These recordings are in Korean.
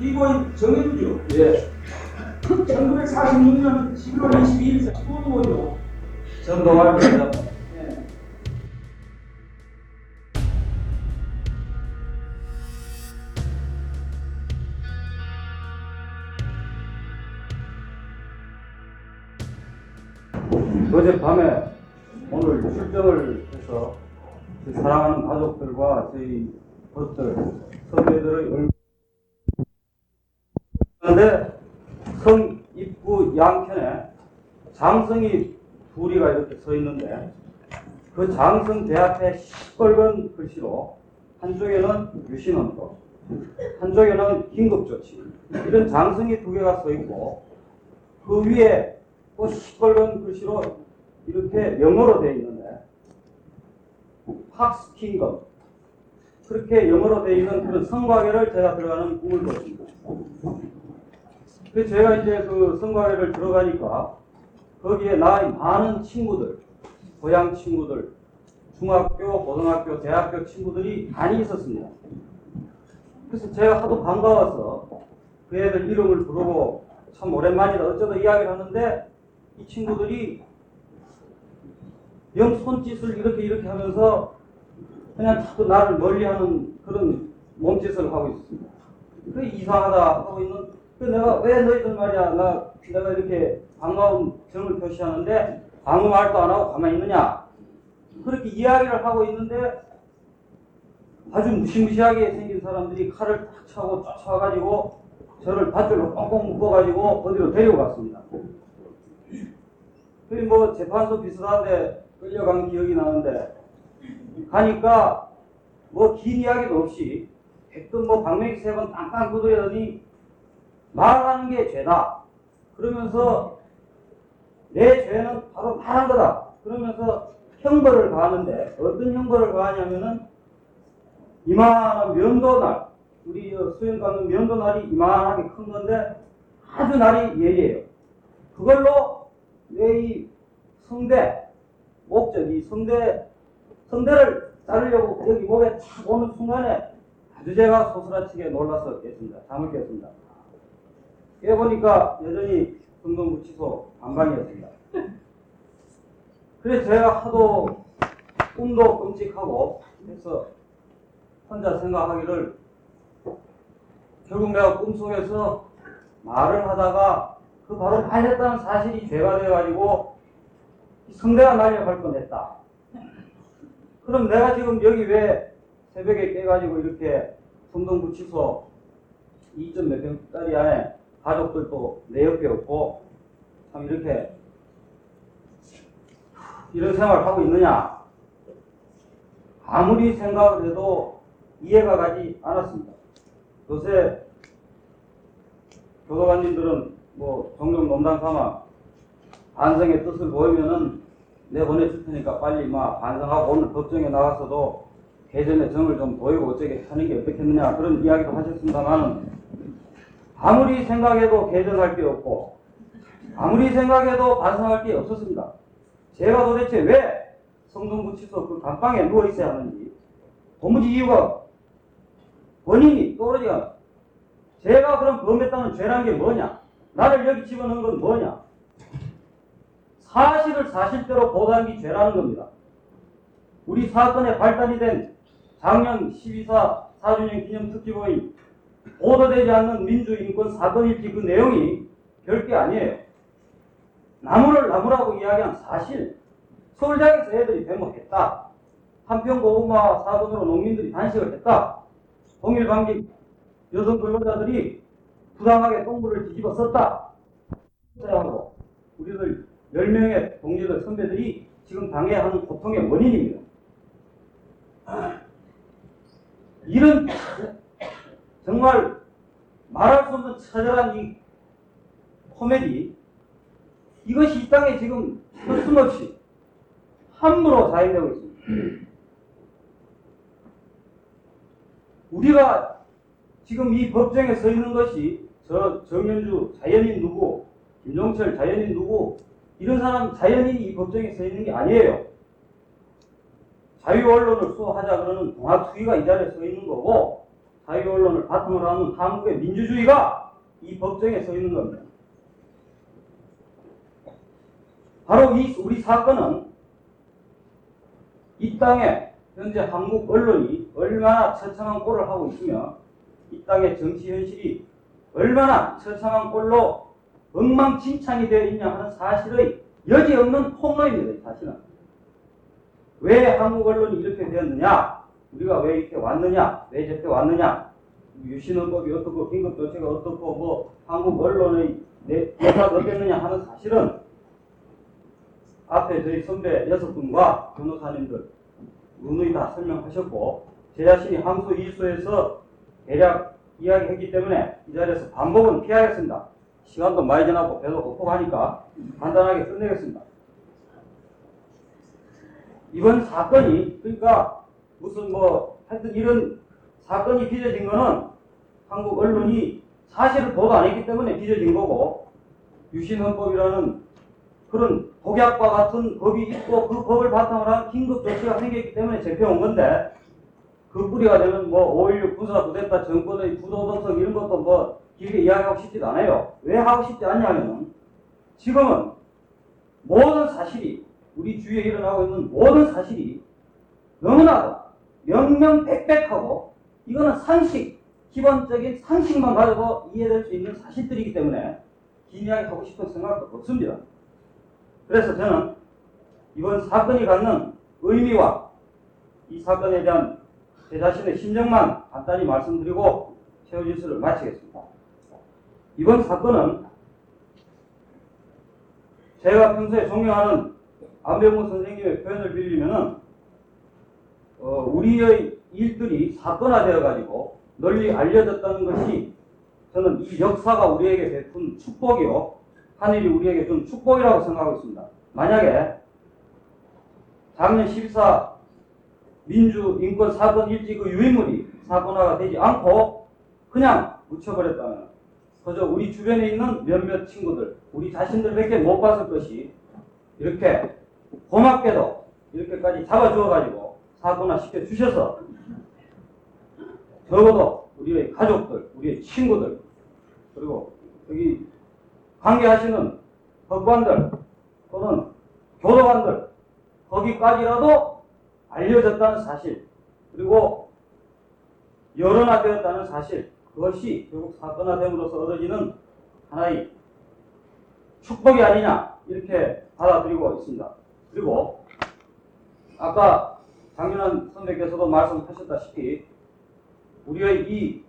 이번 정해주죠. 예. 1946년 11월 22일 수원의원이요. 전동합니다. 어젯밤에 오늘 출정을 해서 사랑하는 가족들과 저희 것들, 선배들의 얼굴 그런데 성 입구 양편에 장성이 둘이가 이렇게 서 있는데 그 장성 대 앞에 시뻘건 글씨로 한쪽에는 유신헌법 한쪽에는 긴급조치 이런 장성이 두 개가 서 있고 그 위에 또 시뻘건 글씨로 이렇게 영어로 되어 있는데 팍스 킹덤 그렇게 영어로 되어 있는 그런 성곽에를 제가 들어가는 꿈을 꿨습니다. 그 제가 이제 그 성곽에를 들어가니까 거기에 나의 많은 친구들, 고향 친구들, 중학교, 고등학교, 대학교 친구들이 많이 있었습니다. 그래서 제가 하도 반가워서 그 애들 이름을 부르고 참 오랜만이다 어쩌다 이야기를 하는데 이 친구들이 영 손짓을 이렇게 이렇게 하면서 그냥 자꾸 나를 멀리하는 그런 몸짓을 하고 있습니다. 그 이상하다 하고 있는 그 내가 왜 너희들 말이야 나 내가 이렇게 반가운 정을 표시하는데 아무 말도 안 하고 가만히 있느냐 그렇게 이야기를 하고 있는데 아주 무시무시하게 생긴 사람들이 칼을 탁 차고 쫓아가지고 저를 밧줄로 꽁꽁 묶어가지고 어디로 데리고 갔습니다. 그뭐 재판소 비슷한데 끌려간 기억이 나는데 가니까 뭐긴 이야기도 없이 백든 뭐 방맹이 세번 땅땅 두드리더니 말하는 게 죄다. 그러면서 내 죄는 바로 말한 거다. 그러면서 형벌을 가하는데 어떤 형벌을 가하냐면은 이만한 면도날 우리 저 수영 가는 면도날이 이만하게 큰 건데 아주 날이 예리해요. 그걸로 내 이 성대 목적 이 성대 성대를 자르려고 여기 목에 탁 오는 순간에 아주 제가 소스라치게 놀라서 깼습니다. 잠을 깼습니다. 깨보니까 여전히 성동구치소 안방이었습니다. 그래서 제가 하도 꿈도 끔찍하고 해서 혼자 생각하기를 결국 내가 꿈속에서 말을 하다가 그 바로 말했다는 사실이 죄가 돼가지고 이 성대가 날려갈 뻔했다. 그럼 내가 지금 여기 왜 새벽에 깨가지고 이렇게 성동구치소 2점 몇 평짜리 안에 가족들도 내 옆에 없고 참 이렇게 이런 생활을 하고 있느냐 아무리 생각을 해도 이해가 가지 않았습니다. 요새 교도관님들은 뭐 종종 농담 삼아 반성의 뜻을 보이면은 내 보내줄 테니까 빨리 막 반성하고 오늘 법정에 나가서도 개전의 정을 좀 보이고 어쩌게 하는 게 어떻겠느냐 그런 이야기도 하셨습니다만은 아무리 생각해도 개전할 게 없고 아무리 생각해도 반성할 게 없었습니다. 제가 도대체 왜 성동구치소 그 감방에 누워 있어야 하는지 도무지 이유가 원인이 떠오르지 않아. 제가 그럼 범했다는 죄란 게 뭐냐? 나를 여기 집어넣은 건 뭐냐? 사실을 사실대로 보도한 게 죄라는 겁니다. 우리 사건의 발단이 된 작년 12사 4주년 기념 특집의 보도되지 않는 민주인권 사건일지 그 내용이 별게 아니에요. 나무를 나무라고 이야기한 사실. 서울장에서 애들이 배목했다. 한평 고구마 사건으로 농민들이 단식을 했다. 동일 방직 여성 근로자들이 부당하게 똥물을 뒤집어 썼다. 하고 우리들 10명의 동료들 선배들이 지금 당해하는 고통의 원인입니다. 이런 정말 말할 수 없는 처절한 이 코미디 이것이 이 땅에 지금 서슴없이 함부로 자행되고 있습니다. 우리가 지금 이 법정에 서 있는 것이 저 정현주 자연인 누구, 김종철 자연인 누구 이런 사람 자연인이 이 법정에 서 있는 게 아니에요. 자유 언론을 수호하자 그러는 동아투기가 이 자리에 서 있는 거고 자유 언론을 바탕으로 하는 한국의 민주주의가 이 법정에 서 있는 겁니다. 바로 이 우리 사건은 이 땅에 현재 한국 언론이 얼마나 처참한 꼴을 하고 있으며 이 땅의 정치 현실이 얼마나 처참한 꼴로 엉망진창이 되어 있냐 하는 사실의 여지없는 폭로입니다. 이 사실은. 왜 한국 언론이 이렇게 되었느냐? 우리가 왜 이렇게 왔느냐? 왜 저렇게 왔느냐? 유신헌법이 어떻고 긴급조치가 어떻고 뭐 한국 언론의 내- 내사가 어땠느냐 하는 사실은 앞에 저희 선배 여섯 분과 변호사님들 누누이 다 설명하셨고 제 자신이 항소 이수에서 대략 이야기했기 때문에 이 자리에서 반복은 피하겠습니다. 시간도 많이 지나고 배도 고프고 하니까 간단하게 끝내겠습니다. 이번 사건이 그러니까 무슨 뭐 하여튼 이런 사건이 빚어진 거는 한국 언론이 사실을 보도 안 했기 때문에 빚어진 거고 유신헌법이라는 그런 독약과 같은 법이 있고 그 법을 바탕으로 한 긴급 조치가 생겼기 때문에 잡혀온 건데 그 뿌리가 되는 뭐5.16 군사 부대타 정권의 부도덕성 이런 것도 뭐 길게 이야기하고 싶지도 않아요. 왜 하고 싶지 않냐면은 지금은 모든 사실이 우리 주위에 일어나고 있는 모든 사실이 너무나도 명명백백하고 이거는 상식, 기본적인 상식만 가지고 이해될 수 있는 사실들이기 때문에 긴 이야기 하고 싶은 생각도 없습니다. 그래서 저는 이번 사건이 갖는 의미와 이 사건에 대한 제 자신의 심정만 간단히 말씀드리고 최후 진술을 마치겠습니다. 이번 사건은 제가 평소에 존경하는 안병무 선생님의 표현을 빌리면은 어, 우리의 일들이 사건화되어 가지고 널리 알려졌다는 것이 저는 이 역사가 우리에게 베푼 축복이요 하늘이 우리에게 준 축복이라고 생각하고 있습니다. 만약에 작년 14 민주 인권 사건 일지 그 유인물이 사건화가 되지 않고 그냥 묻혀버렸다면 그저 우리 주변에 있는 몇몇 친구들 우리 자신들밖에 못 봤을 것이 이렇게 고맙게도 이렇게까지 잡아주어 가지고 사건화 시켜 주셔서 적어도 우리의 가족들 우리의 친구들 그리고 여기 관계하시는 법관들 또는 교도관들 거기까지라도 알려졌다는 사실 그리고 여론화되었다는 사실 그것이 결국 사건화됨으로써 얻어지는 하나의 축복이 아니냐 이렇게 받아들이고 있습니다. 그리고 아까 장윤환 선배께서도 말씀하셨다시피 우리의 이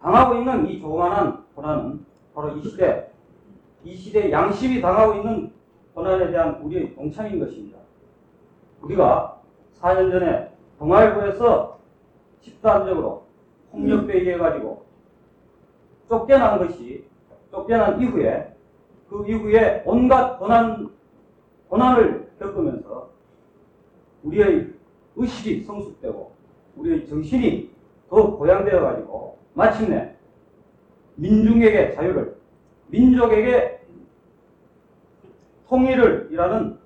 당하고 있는 이 조그마한 고난은 바로 이 시대 이 시대 양심이 당하고 있는 고난에 대한 우리의 동참인 것입니다. 우리가 4년 전에 동아일보에서 집단적으로 폭력배 해가지고 쫓겨난 것이 쫓겨난 이후에 그 이후에 온갖 고난 고난을 겪으면서 우리의 의식이 성숙되고 우리의 정신이 더 고양되어 가지고 마침내 민중에게 자유를 민족에게 통일을 이라는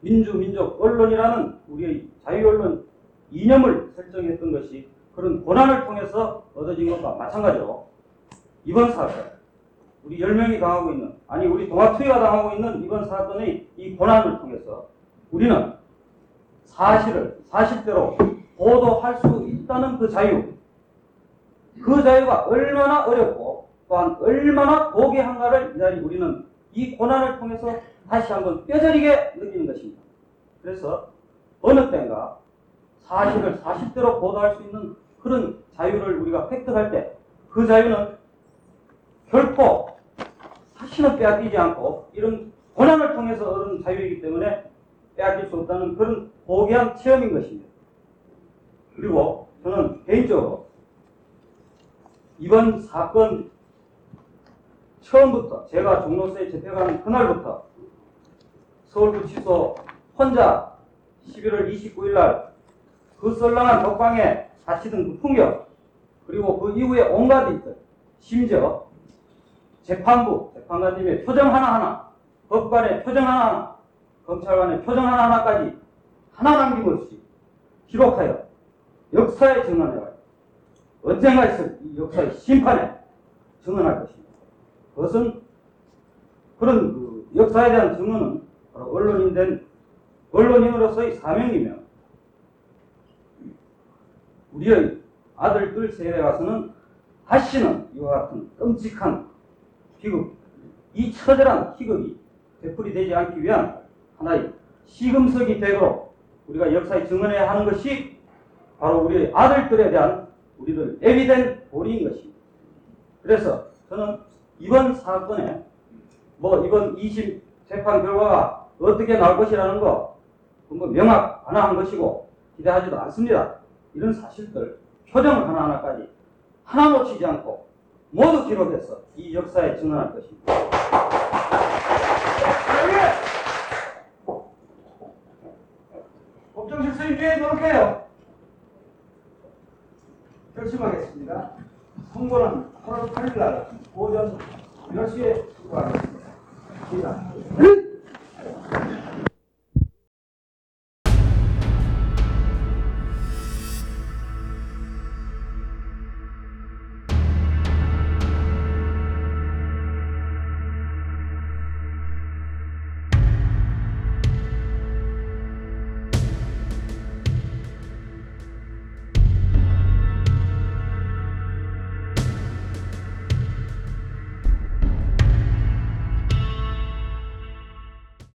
민주, 민족, 언론이라는 우리의 자유 언론 이념을 설정했던 것이 그런 고난을 통해서 얻어진 것과 마찬가지로 이번 사건, 우리 10명이 당하고 있는, 아니 우리 동아투이가 당하고 있는 이번 사건의 이 고난을 통해서 우리는 사실을 사실대로 보도할 수 있다는 그 자유, 그 자유가 얼마나 어렵고 또한 얼마나 고귀한가를 이 자리 우리는 이 고난을 통해서 다시 한번 뼈저리게 느끼는 것입니다. 그래서 어느 때인가 사실을 사실대로 보도할 수 있는 그런 자유를 우리가 획득할 때 그 자유는 결코 다시는 빼앗기지 않고 이런 고난을 통해서 얻은 자유이기 때문에 빼앗길 수 없다는 그런 고귀한 체험인 것입니다. 그리고 저는 개인적으로 이번 사건 처음부터 제가 종로서에 집회가는 그날부터 서울구치소 혼자 11월 29일 날 그 썰렁한 독방에 갇히던 그 풍경 그리고 그 이후에 온갖 일들 심지어 재판부 재판관님의 표정 하나하나 법관의 표정 하나하나 검찰관의 표정 하나하나까지 하나 남김없이 기록하여 역사에 증언해요. 언젠가 있을 이 역사의 심판에 증언할 것입니다. 그것은 그런 그 역사에 대한 증언은 바로 언론인 된 언론인으로서의 사명이며 우리의 아들들 세대에 가서는 다시는 이와 같은 끔찍한 희극, 이 처절한 희극이 되풀이 되지 않기 위한 하나의 시금석이 되도록 우리가 역사에 증언해야 하는 것이 바로 우리 아들들에 대한 우리들 에비덴 보리인 것입니다. 그래서 저는 이번 사건에 뭐 이번 2심 재판 결과가 어떻게 나올 것이라는 거, 그뭐 명확 안한 것이고 기대하지도 않습니다. 이런 사실들, 표정 하나하나까지 하나 놓치지 않고 모두 기록해서 이 역사에 증언할 것입니다. 법정 실수 유지에 노력해요. 결심하겠습니다. 선고는 8월 8일 날 오전 10시에 수고하겠습니다. 시작.